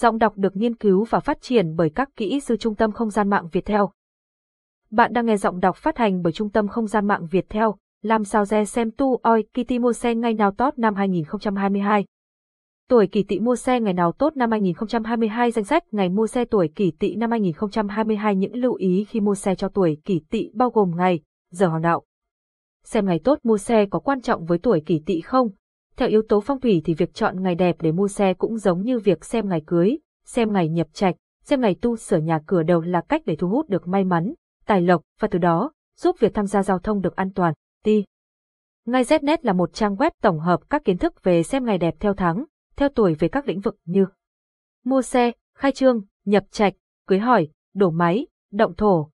Giọng đọc được nghiên cứu và phát triển bởi các kỹ sư Trung tâm Không gian mạng Việt Theo. Bạn đang nghe giọng đọc phát hành bởi Trung tâm Không gian mạng Việt Theo, làm sao re xem tu oi kỳ tị mua xe ngày nào tốt năm 2022. Tuổi kỷ tỵ mua xe ngày nào tốt năm 2022 danh sách ngày mua xe tuổi kỷ tỵ năm 2022 những lưu ý khi mua xe cho tuổi kỷ tỵ bao gồm ngày, giờ hoàng đạo. Xem ngày tốt mua xe có quan trọng với tuổi kỷ tỵ không? Theo yếu tố phong thủy thì việc chọn ngày đẹp để mua xe cũng giống như việc xem ngày cưới, xem ngày nhập trạch, xem ngày tu sửa nhà cửa đều là cách để thu hút được may mắn, tài lộc và từ đó giúp việc tham gia giao thông được an toàn. Ti. Ngay Znet là một trang web tổng hợp các kiến thức về xem ngày đẹp theo tháng, theo tuổi về các lĩnh vực như mua xe, khai trương, nhập trạch, cưới hỏi, đổ máy, động thổ,